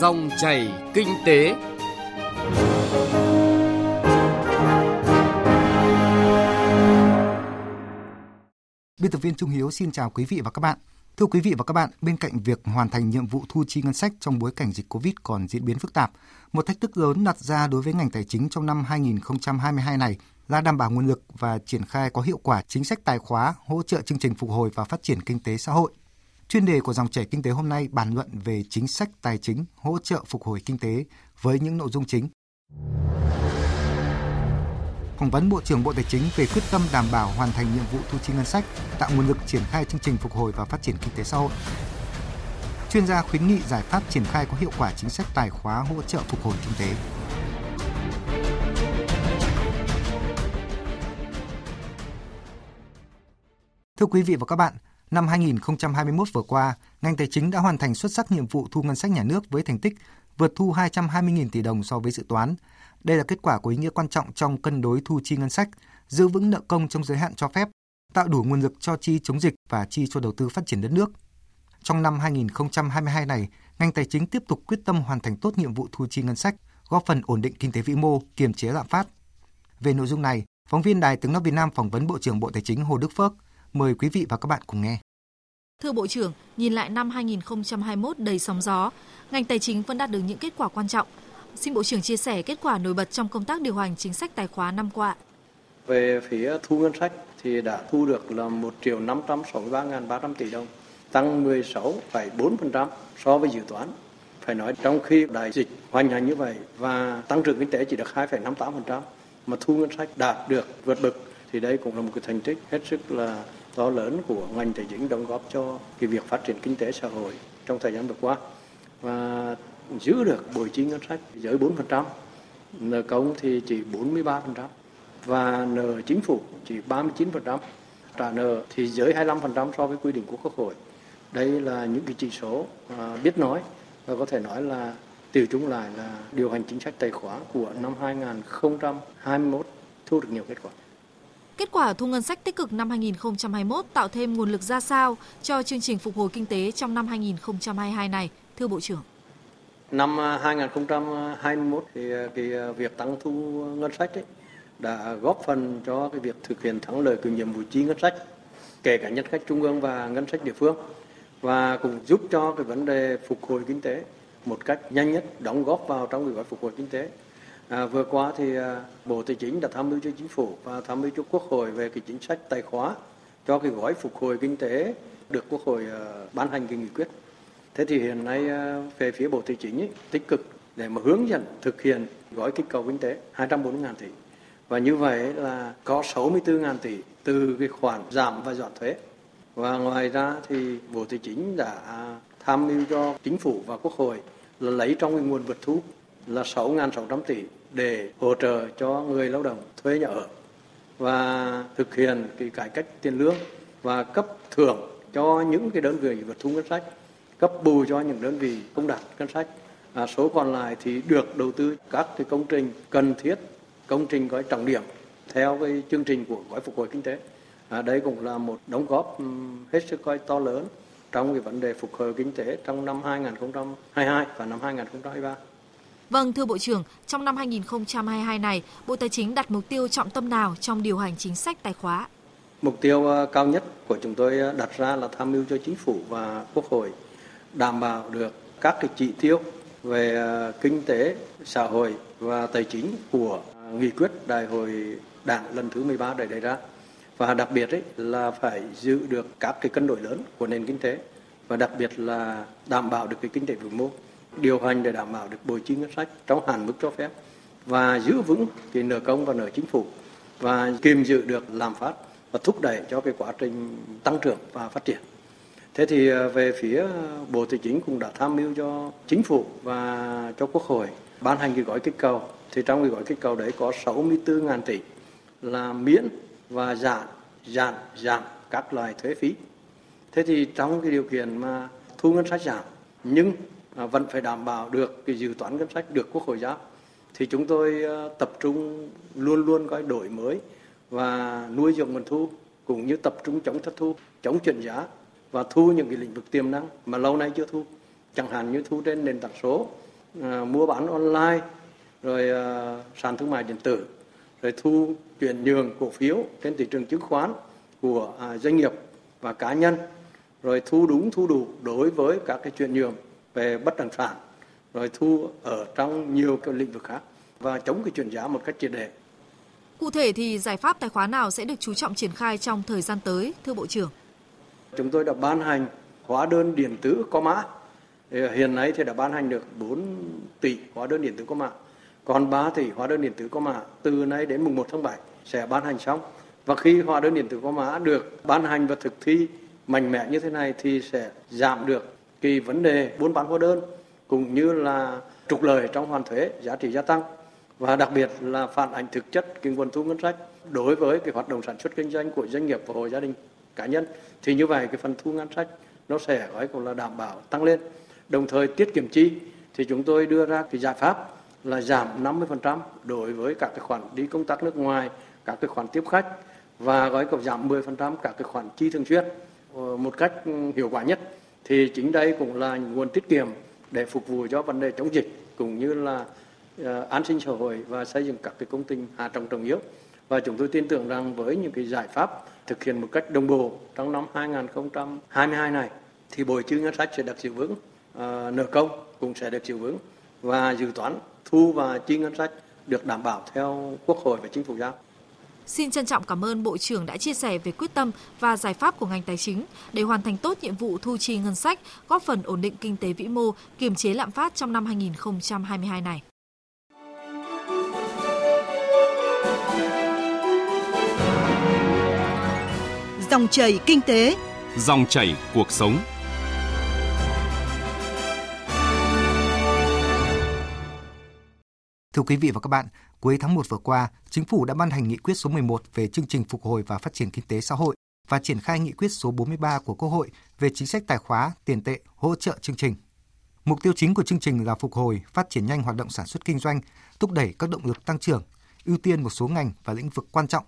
Dòng chảy kinh tế. Biên tập viên Trung Hiếu xin chào quý vị và các bạn. Thưa quý vị và các bạn, bên cạnh việc hoàn thành nhiệm vụ thu chi ngân sách trong bối cảnh dịch Covid còn diễn biến phức tạp, một thách thức lớn đặt ra đối với ngành tài chính trong năm 2022 này là đảm bảo nguồn lực và triển khai có hiệu quả chính sách tài khóa hỗ trợ chương trình phục hồi và phát triển kinh tế xã hội. Chuyên đề của dòng chảy kinh tế hôm nay bàn luận về chính sách tài chính hỗ trợ phục hồi kinh tế với những nội dung chính. Phỏng vấn Bộ trưởng Bộ Tài chính về quyết tâm đảm bảo hoàn thành nhiệm vụ thu chi ngân sách, tạo nguồn lực triển khai chương trình phục hồi và phát triển kinh tế xã hội. Chuyên gia khuyến nghị giải pháp triển khai có hiệu quả chính sách tài khóa hỗ trợ phục hồi kinh tế. Thưa quý vị và các bạn, năm 2021 vừa qua, ngành tài chính đã hoàn thành xuất sắc nhiệm vụ thu ngân sách nhà nước với thành tích vượt thu 220.000 tỷ đồng so với dự toán. Đây là kết quả có ý nghĩa quan trọng trong cân đối thu chi ngân sách, giữ vững nợ công trong giới hạn cho phép, tạo đủ nguồn lực cho chi chống dịch và chi cho đầu tư phát triển đất nước. Trong năm 2022 này, ngành tài chính tiếp tục quyết tâm hoàn thành tốt nhiệm vụ thu chi ngân sách, góp phần ổn định kinh tế vĩ mô, kiềm chế lạm phát. Về nội dung này, phóng viên Đài Tiếng nói Việt Nam phỏng vấn Bộ trưởng Bộ Tài chính Hồ Đức Phước – Mời quý vị và các bạn cùng nghe. Thưa Bộ trưởng, nhìn lại năm 2021 đầy sóng gió, ngành tài chính vẫn đạt được những kết quả quan trọng. Xin Bộ trưởng chia sẻ kết quả nổi bật trong công tác điều hành chính sách tài khóa năm qua. Về phía thu ngân sách thì đã thu được là 1 triệu 563.300 tỷ đồng, tăng 16,4% so với dự toán. Phải nói trong khi đại dịch hoành hành như vậy và tăng trưởng kinh tế chỉ được 2,58% mà thu ngân sách đạt được vượt bậc thì đây cũng là một cái thành tích hết sức là to lớn của ngành tài chính đóng góp cho cái việc phát triển kinh tế xã hội trong thời gian vừa qua và giữ được bồi chi ngân sách dưới 4%, nợ công thì chỉ 43% và nợ chính phủ chỉ 39%, trả nợ thì dưới 25% so với quy định của Quốc hội. Đây là những cái chỉ số à, biết nói và có thể nói là từ chung lại là điều hành chính sách tài khoá của năm 2021 thu được nhiều kết quả. Kết quả thu ngân sách tích cực năm 2021 tạo thêm nguồn lực ra sao cho chương trình phục hồi kinh tế trong năm 2022 này, thưa Bộ trưởng? Năm à, 2021 thì à, cái à, việc tăng thu ngân sách ấy đã góp phần cho cái việc thực hiện thắng lợi cái nhiệm vụ chi ngân sách, kể cả ngân sách trung ương và ngân sách địa phương và cũng giúp cho cái vấn đề phục hồi kinh tế một cách nhanh nhất đóng góp vào trong cái gói phục hồi kinh tế À, vừa qua thì à, Bộ Tài chính đã tham mưu cho chính phủ và tham mưu cho Quốc hội về cái chính sách tài khóa cho cái gói phục hồi kinh tế được Quốc hội à, ban hành cái nghị quyết. Thế thì hiện nay à, về phía Bộ Tài chính ấy, tích cực để mà hướng dẫn thực hiện gói kích cầu kinh tế 240 ngàn tỷ. Và như vậy là có 64 ngàn tỷ từ cái khoản giảm và giảm thuế. Và ngoài ra thì Bộ Tài chính đã tham mưu cho chính phủ và Quốc hội là lấy trong cái nguồn vật thu là 6.600 tỷ để hỗ trợ cho người lao động thuê nhà ở và thực hiện cái cải cách tiền lương và cấp thưởng cho những cái đơn vị vượt thu ngân sách cấp bù cho những đơn vị không đạt ngân sách à, số còn lại thì được đầu tư các cái công trình cần thiết công trình có trọng điểm theo cái chương trình của gói phục hồi kinh tế à, đây cũng là một đóng góp hết sức coi to lớn trong cái vấn đề phục hồi kinh tế trong năm 2022 và năm 2023. Vâng, thưa Bộ trưởng, trong năm 2022 này, Bộ Tài chính đặt mục tiêu trọng tâm nào trong điều hành chính sách tài khóa? Mục tiêu ờ, cao nhất của chúng tôi ờ, đặt ra là tham mưu cho chính phủ và quốc hội đảm bảo được các cái chỉ tiêu về ờ, kinh tế, xã hội và tài chính của nghị quyết đại hội đảng lần thứ 13 để đề ra. Và đặc biệt ấy là phải giữ được các cái cân đối lớn của nền kinh tế và đặc biệt là đảm bảo được cái kinh tế vĩ mô điều hành để đảm bảo được bồi chi ngân sách trong hạn mức cho phép và giữ vững cái nợ công và nợ chính phủ và kiềm giữ được lạm phát và thúc đẩy cho cái quá trình tăng trưởng và phát triển. Thế thì à, về phía Bộ Tài chính cũng đã tham mưu cho chính phủ và cho Quốc hội ban hành cái gói kích cầu. Thì trong cái gói kích cầu đấy có 64.000 tỷ là miễn và giảm, giảm, giảm các loại thuế phí. Thế thì trong cái điều kiện mà thu ngân sách giảm nhưng À, vẫn phải đảm bảo được cái dự toán ngân sách được quốc hội giao. Thì chúng tôi à, tập trung luôn luôn coi đổi mới và nuôi dưỡng nguồn thu cũng như tập trung chống thất thu chống chuyển giá và thu những cái lĩnh vực tiềm năng mà lâu nay chưa thu. Chẳng hạn như thu trên nền tảng số à, mua bán online, rồi à, sàn thương mại điện tử, rồi thu chuyển nhượng cổ phiếu trên thị trường chứng khoán của à, doanh nghiệp và cá nhân, rồi thu đúng thu đủ đối với các cái chuyển nhượng về bất động sản, rồi thu ở trong nhiều cái lĩnh vực khác và chống cái chuyển giá một cách triệt để. Cụ thể thì giải pháp tài khoá nào sẽ được chú trọng triển khai trong thời gian tới, thưa Bộ trưởng? Chúng tôi đã ban hành hóa đơn điện tử có mã. Hiện nay thì đã ban hành được 4 tỷ hóa đơn điện tử có mã. Còn 3 tỷ hóa đơn điện tử có mã từ nay đến mùng 1 tháng 7 sẽ ban hành xong. Và khi hóa đơn điện tử có mã được ban hành và thực thi mạnh mẽ như thế này thì sẽ giảm được cái vấn đề buôn bán hóa đơn cũng như là trục lợi trong hoàn thuế, giá trị gia tăng. Và đặc biệt là phản ánh thực chất cái nguồn thu ngân sách đối với cái hoạt động sản xuất kinh doanh của doanh nghiệp và hộ gia đình cá nhân, thì như vậy cái phần thu ngân sách nó sẽ gọi là đảm bảo tăng lên. Đồng thời tiết kiệm chi thì chúng tôi đưa ra cái giải pháp là giảm 50% đối với các cái khoản đi công tác nước ngoài, các cái khoản tiếp khách và gói cộng giảm 10% các cái khoản chi thường xuyên ờ, một cách ừ, hiệu quả nhất thì chính đây cũng là nguồn tiết kiệm để phục vụ cho vấn đề chống dịch cũng như là uh, an sinh xã hội và xây dựng các cái công trình hạ tầng trọng yếu và chúng tôi tin tưởng rằng với những cái giải pháp thực hiện một cách đồng bộ trong năm 2022 này thì bồi chi ngân sách sẽ được giữ vững, uh, nợ công cũng sẽ được giữ vững và dự toán thu và chi ngân sách được đảm bảo theo Quốc hội và Chính phủ giao. Xin trân trọng cảm ơn Bộ trưởng đã chia sẻ về quyết tâm và giải pháp của ngành tài chính để hoàn thành tốt nhiệm vụ thu chi ngân sách, góp phần ổn định kinh tế vĩ mô, kiềm chế lạm phát trong năm 2022 này. Dòng chảy kinh tế, dòng chảy cuộc sống. Thưa quý vị và các bạn, cuối tháng 1 vừa qua, Chính phủ đã ban hành nghị quyết số 11 về chương trình phục hồi và phát triển kinh tế xã hội và triển khai nghị quyết số 43 của Quốc hội về chính sách tài khóa, tiền tệ, hỗ trợ chương trình. Mục tiêu chính của chương trình là phục hồi, phát triển nhanh hoạt động sản xuất kinh doanh, thúc đẩy các động lực tăng trưởng, ưu tiên một số ngành và lĩnh vực quan trọng.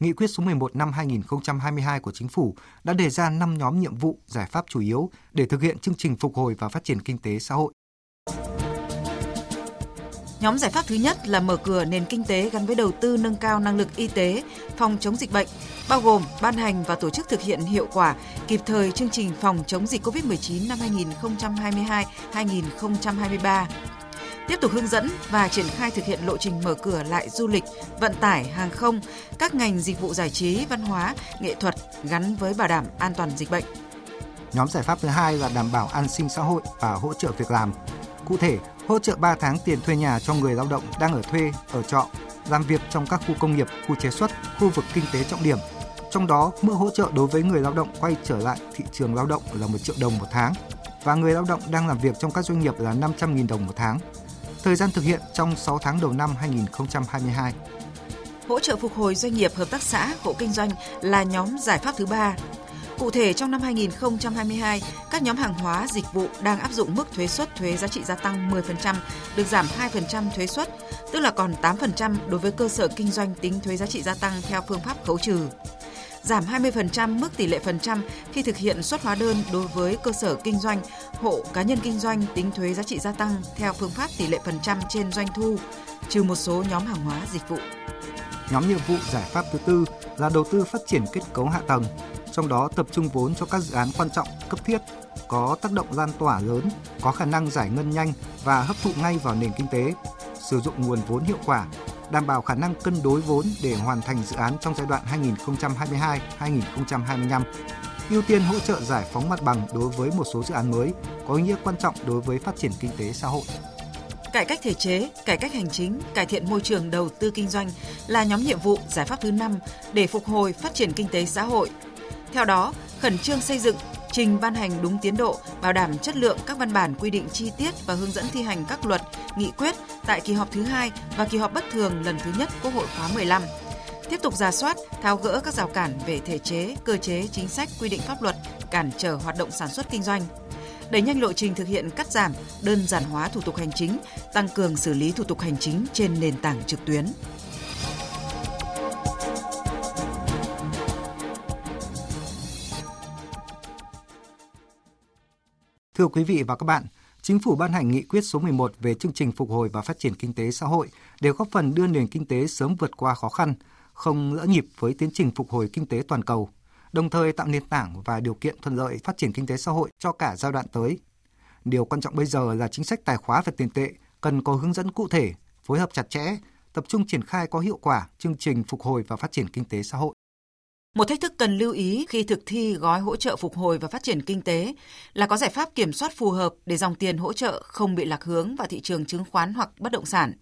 Nghị quyết số 11 năm 2022 của Chính phủ đã đề ra 5 nhóm nhiệm vụ, giải pháp chủ yếu để thực hiện chương trình phục hồi và phát triển kinh tế xã hội. Nhóm giải pháp thứ nhất là mở cửa nền kinh tế gắn với đầu tư nâng cao năng lực y tế, phòng chống dịch bệnh, bao gồm ban hành và tổ chức thực hiện hiệu quả kịp thời chương trình phòng chống dịch COVID-19 năm 2022-2023 tiếp tục hướng dẫn và triển khai thực hiện lộ trình mở cửa lại du lịch, vận tải, hàng không, các ngành dịch vụ giải trí, văn hóa, nghệ thuật gắn với bảo đảm an toàn dịch bệnh. Nhóm giải pháp thứ hai là đảm bảo an sinh xã hội và hỗ trợ việc làm. Cụ thể, hỗ trợ 3 tháng tiền thuê nhà cho người lao động đang ở thuê, ở trọ, làm việc trong các khu công nghiệp, khu chế xuất, khu vực kinh tế trọng điểm. Trong đó, mức hỗ trợ đối với người lao động quay trở lại thị trường lao động là 1 triệu đồng một tháng và người lao động đang làm việc trong các doanh nghiệp là 500.000 đồng một tháng. Thời gian thực hiện trong 6 tháng đầu năm 2022. Hỗ trợ phục hồi doanh nghiệp, hợp tác xã, hộ kinh doanh là nhóm giải pháp thứ ba Cụ thể trong năm 2022, các nhóm hàng hóa, dịch vụ đang áp dụng mức thuế suất thuế giá trị gia tăng 10% được giảm 2% thuế suất, tức là còn 8% đối với cơ sở kinh doanh tính thuế giá trị gia tăng theo phương pháp khấu trừ. Giảm 20% mức tỷ lệ phần trăm khi thực hiện xuất hóa đơn đối với cơ sở kinh doanh, hộ cá nhân kinh doanh tính thuế giá trị gia tăng theo phương pháp tỷ lệ phần trăm trên doanh thu, trừ một số nhóm hàng hóa dịch vụ. Nhóm nhiệm vụ giải pháp thứ tư là đầu tư phát triển kết cấu hạ tầng, trong đó tập trung vốn cho các dự án quan trọng cấp thiết, có tác động lan tỏa lớn, có khả năng giải ngân nhanh và hấp thụ ngay vào nền kinh tế, sử dụng nguồn vốn hiệu quả, đảm bảo khả năng cân đối vốn để hoàn thành dự án trong giai đoạn 2022-2025. Ưu tiên hỗ trợ giải phóng mặt bằng đối với một số dự án mới có ý nghĩa quan trọng đối với phát triển kinh tế xã hội. Cải cách thể chế, cải cách hành chính, cải thiện môi trường đầu tư kinh doanh là nhóm nhiệm vụ giải pháp thứ 5 để phục hồi phát triển kinh tế xã hội theo đó, khẩn trương xây dựng, trình ban hành đúng tiến độ, bảo đảm chất lượng các văn bản quy định chi tiết và hướng dẫn thi hành các luật, nghị quyết tại kỳ họp thứ hai và kỳ họp bất thường lần thứ nhất Quốc hội khóa 15. Tiếp tục giả soát, tháo gỡ các rào cản về thể chế, cơ chế, chính sách, quy định pháp luật, cản trở hoạt động sản xuất kinh doanh. Đẩy nhanh lộ trình thực hiện cắt giảm, đơn giản hóa thủ tục hành chính, tăng cường xử lý thủ tục hành chính trên nền tảng trực tuyến. Thưa quý vị và các bạn, Chính phủ ban hành nghị quyết số 11 về chương trình phục hồi và phát triển kinh tế xã hội để góp phần đưa nền kinh tế sớm vượt qua khó khăn, không lỡ nhịp với tiến trình phục hồi kinh tế toàn cầu, đồng thời tạo nền tảng và điều kiện thuận lợi phát triển kinh tế xã hội cho cả giai đoạn tới. Điều quan trọng bây giờ là chính sách tài khóa và tiền tệ cần có hướng dẫn cụ thể, phối hợp chặt chẽ, tập trung triển khai có hiệu quả chương trình phục hồi và phát triển kinh tế xã hội. Một thách thức cần lưu ý khi thực thi gói hỗ trợ phục hồi và phát triển kinh tế là có giải pháp kiểm soát phù hợp để dòng tiền hỗ trợ không bị lạc hướng vào thị trường chứng khoán hoặc bất động sản.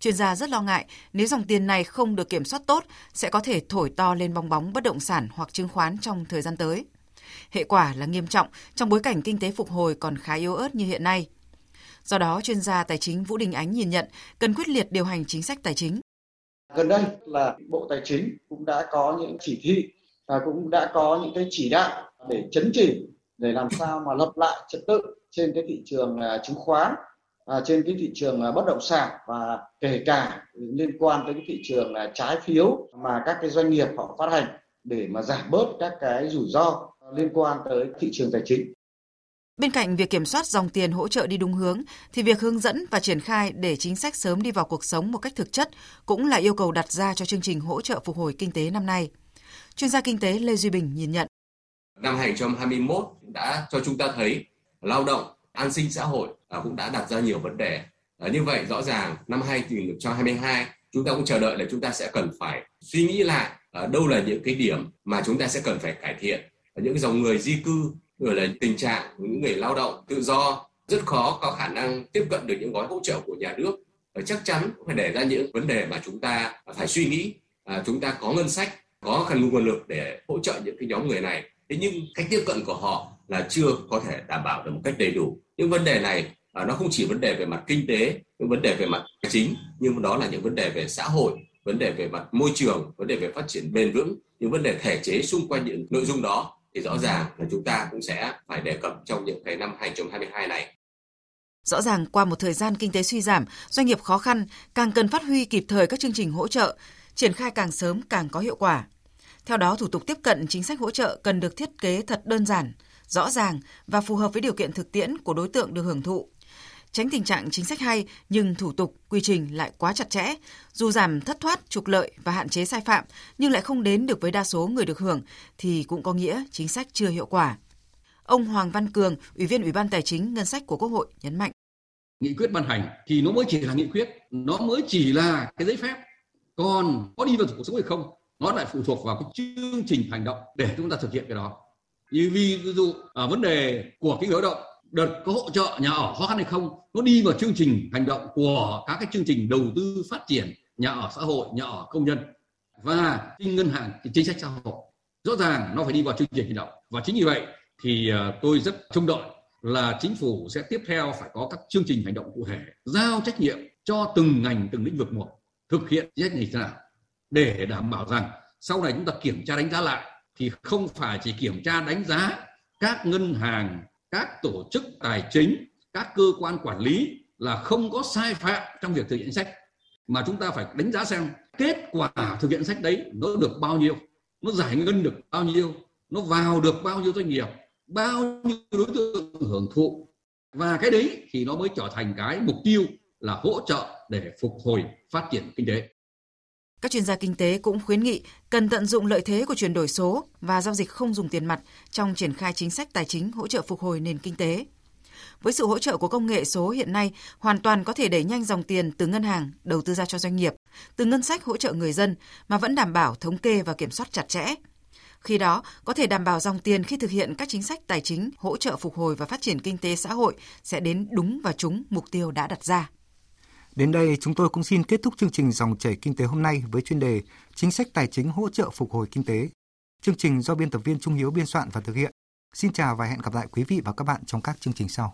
Chuyên gia rất lo ngại nếu dòng tiền này không được kiểm soát tốt sẽ có thể thổi to lên bong bóng bất động sản hoặc chứng khoán trong thời gian tới. Hệ quả là nghiêm trọng trong bối cảnh kinh tế phục hồi còn khá yếu ớt như hiện nay. Do đó, chuyên gia tài chính Vũ Đình Ánh nhìn nhận cần quyết liệt điều hành chính sách tài chính. Gần đây là Bộ Tài chính cũng đã có những chỉ thị và cũng đã có những cái chỉ đạo để chấn chỉnh để làm sao mà lập lại trật tự trên cái thị trường à, chứng khoán à, trên cái thị trường à, bất động sản và kể cả liên quan tới cái thị trường à, trái phiếu mà các cái doanh nghiệp họ phát hành để mà giảm bớt các cái rủi ro liên quan tới thị trường tài chính. Bên cạnh việc kiểm soát dòng tiền hỗ trợ đi đúng hướng, thì việc hướng dẫn và triển khai để chính sách sớm đi vào cuộc sống một cách thực chất cũng là yêu cầu đặt ra cho chương trình hỗ trợ phục hồi kinh tế năm nay. Chuyên gia kinh tế Lê Duy Bình nhìn nhận. Năm 2021 đã cho chúng ta thấy lao động, an sinh xã hội à, cũng đã đặt ra nhiều vấn đề. À, như vậy rõ ràng năm 2022 chúng ta cũng chờ đợi là chúng ta sẽ cần phải suy nghĩ lại à, đâu là những cái điểm mà chúng ta sẽ cần phải cải thiện những dòng người di cư rồi là tình trạng những người lao động tự do rất khó có khả năng tiếp cận được những gói hỗ trợ của nhà nước. Và chắc chắn phải để ra những vấn đề mà chúng ta phải suy nghĩ. À, chúng ta có ngân sách có khả năng nguồn lực để hỗ trợ những cái nhóm người này. Thế nhưng cách tiếp cận của họ là chưa có thể đảm bảo được một cách đầy đủ. Những vấn đề này à, nó không chỉ vấn đề về mặt kinh tế những vấn đề về mặt tài chính nhưng đó là những vấn đề về xã hội vấn đề về mặt môi trường vấn đề về phát triển bền vững những vấn đề thể chế xung quanh những nội dung đó thì rõ ràng là chúng ta cũng sẽ phải đề cập trong những cái năm 2022 này. Rõ ràng qua một thời gian kinh tế suy giảm, doanh nghiệp khó khăn càng cần phát huy kịp thời các chương trình hỗ trợ, triển khai càng sớm càng có hiệu quả. Theo đó, thủ tục tiếp cận chính sách hỗ trợ cần được thiết kế thật đơn giản, rõ ràng và phù hợp với điều kiện thực tiễn của đối tượng được hưởng thụ tránh tình trạng chính sách hay nhưng thủ tục, quy trình lại quá chặt chẽ, dù giảm thất thoát, trục lợi và hạn chế sai phạm nhưng lại không đến được với đa số người được hưởng thì cũng có nghĩa chính sách chưa hiệu quả. Ông Hoàng Văn Cường, Ủy viên Ủy ban Tài chính Ngân sách của Quốc hội nhấn mạnh. Nghị quyết ban hành thì nó mới chỉ là nghị quyết, nó mới chỉ là cái giấy phép. Còn có đi vào cuộc sống hay không, nó lại phụ thuộc vào cái chương trình hành động để chúng ta thực hiện cái đó. Như ví dụ ở vấn đề của cái người lao động đợt có hỗ trợ nhà ở khó khăn hay không, nó đi vào chương trình hành động của các cái chương trình đầu tư phát triển nhà ở xã hội, nhà ở công nhân. Và ngân hàng chính sách xã hội, rõ ràng nó phải đi vào chương trình hành động. Và chính vì vậy thì ờ, tôi rất trông đợi là chính phủ sẽ tiếp theo phải có các chương trình hành động cụ thể, giao trách nhiệm cho từng ngành, từng lĩnh vực một, thực hiện trách nhiệm thế nào, để đảm bảo rằng sau này chúng ta kiểm tra đánh giá lại thì không phải chỉ kiểm tra đánh giá các ngân hàng các tổ chức tài chính, các cơ quan quản lý là không có sai phạm trong việc thực hiện sách. Mà chúng ta phải đánh giá xem kết quả thực hiện sách đấy nó được bao nhiêu, nó giải ngân được bao nhiêu, nó vào được bao nhiêu doanh nghiệp, bao nhiêu đối tượng hưởng thụ. Và cái đấy thì nó mới trở thành cái mục tiêu là hỗ trợ để phục hồi phát triển kinh tế các chuyên gia kinh tế cũng khuyến nghị cần tận dụng lợi thế của chuyển đổi số và giao dịch không dùng tiền mặt trong triển khai chính sách tài chính hỗ trợ phục hồi nền kinh tế. Với sự hỗ trợ của công nghệ số hiện nay, hoàn toàn có thể đẩy nhanh dòng tiền từ ngân hàng đầu tư ra cho doanh nghiệp, từ ngân sách hỗ trợ người dân mà vẫn đảm bảo thống kê và kiểm soát chặt chẽ. Khi đó, có thể đảm bảo dòng tiền khi thực hiện các chính sách tài chính hỗ trợ phục hồi và phát triển kinh tế xã hội sẽ đến đúng và trúng mục tiêu đã đặt ra. Đến đây chúng tôi cũng xin kết thúc chương trình dòng chảy kinh tế hôm nay với chuyên đề Chính sách tài chính hỗ trợ phục hồi kinh tế. Chương trình do biên tập viên Trung Hiếu biên soạn và thực hiện. Xin chào và hẹn gặp lại quý vị và các bạn trong các chương trình sau.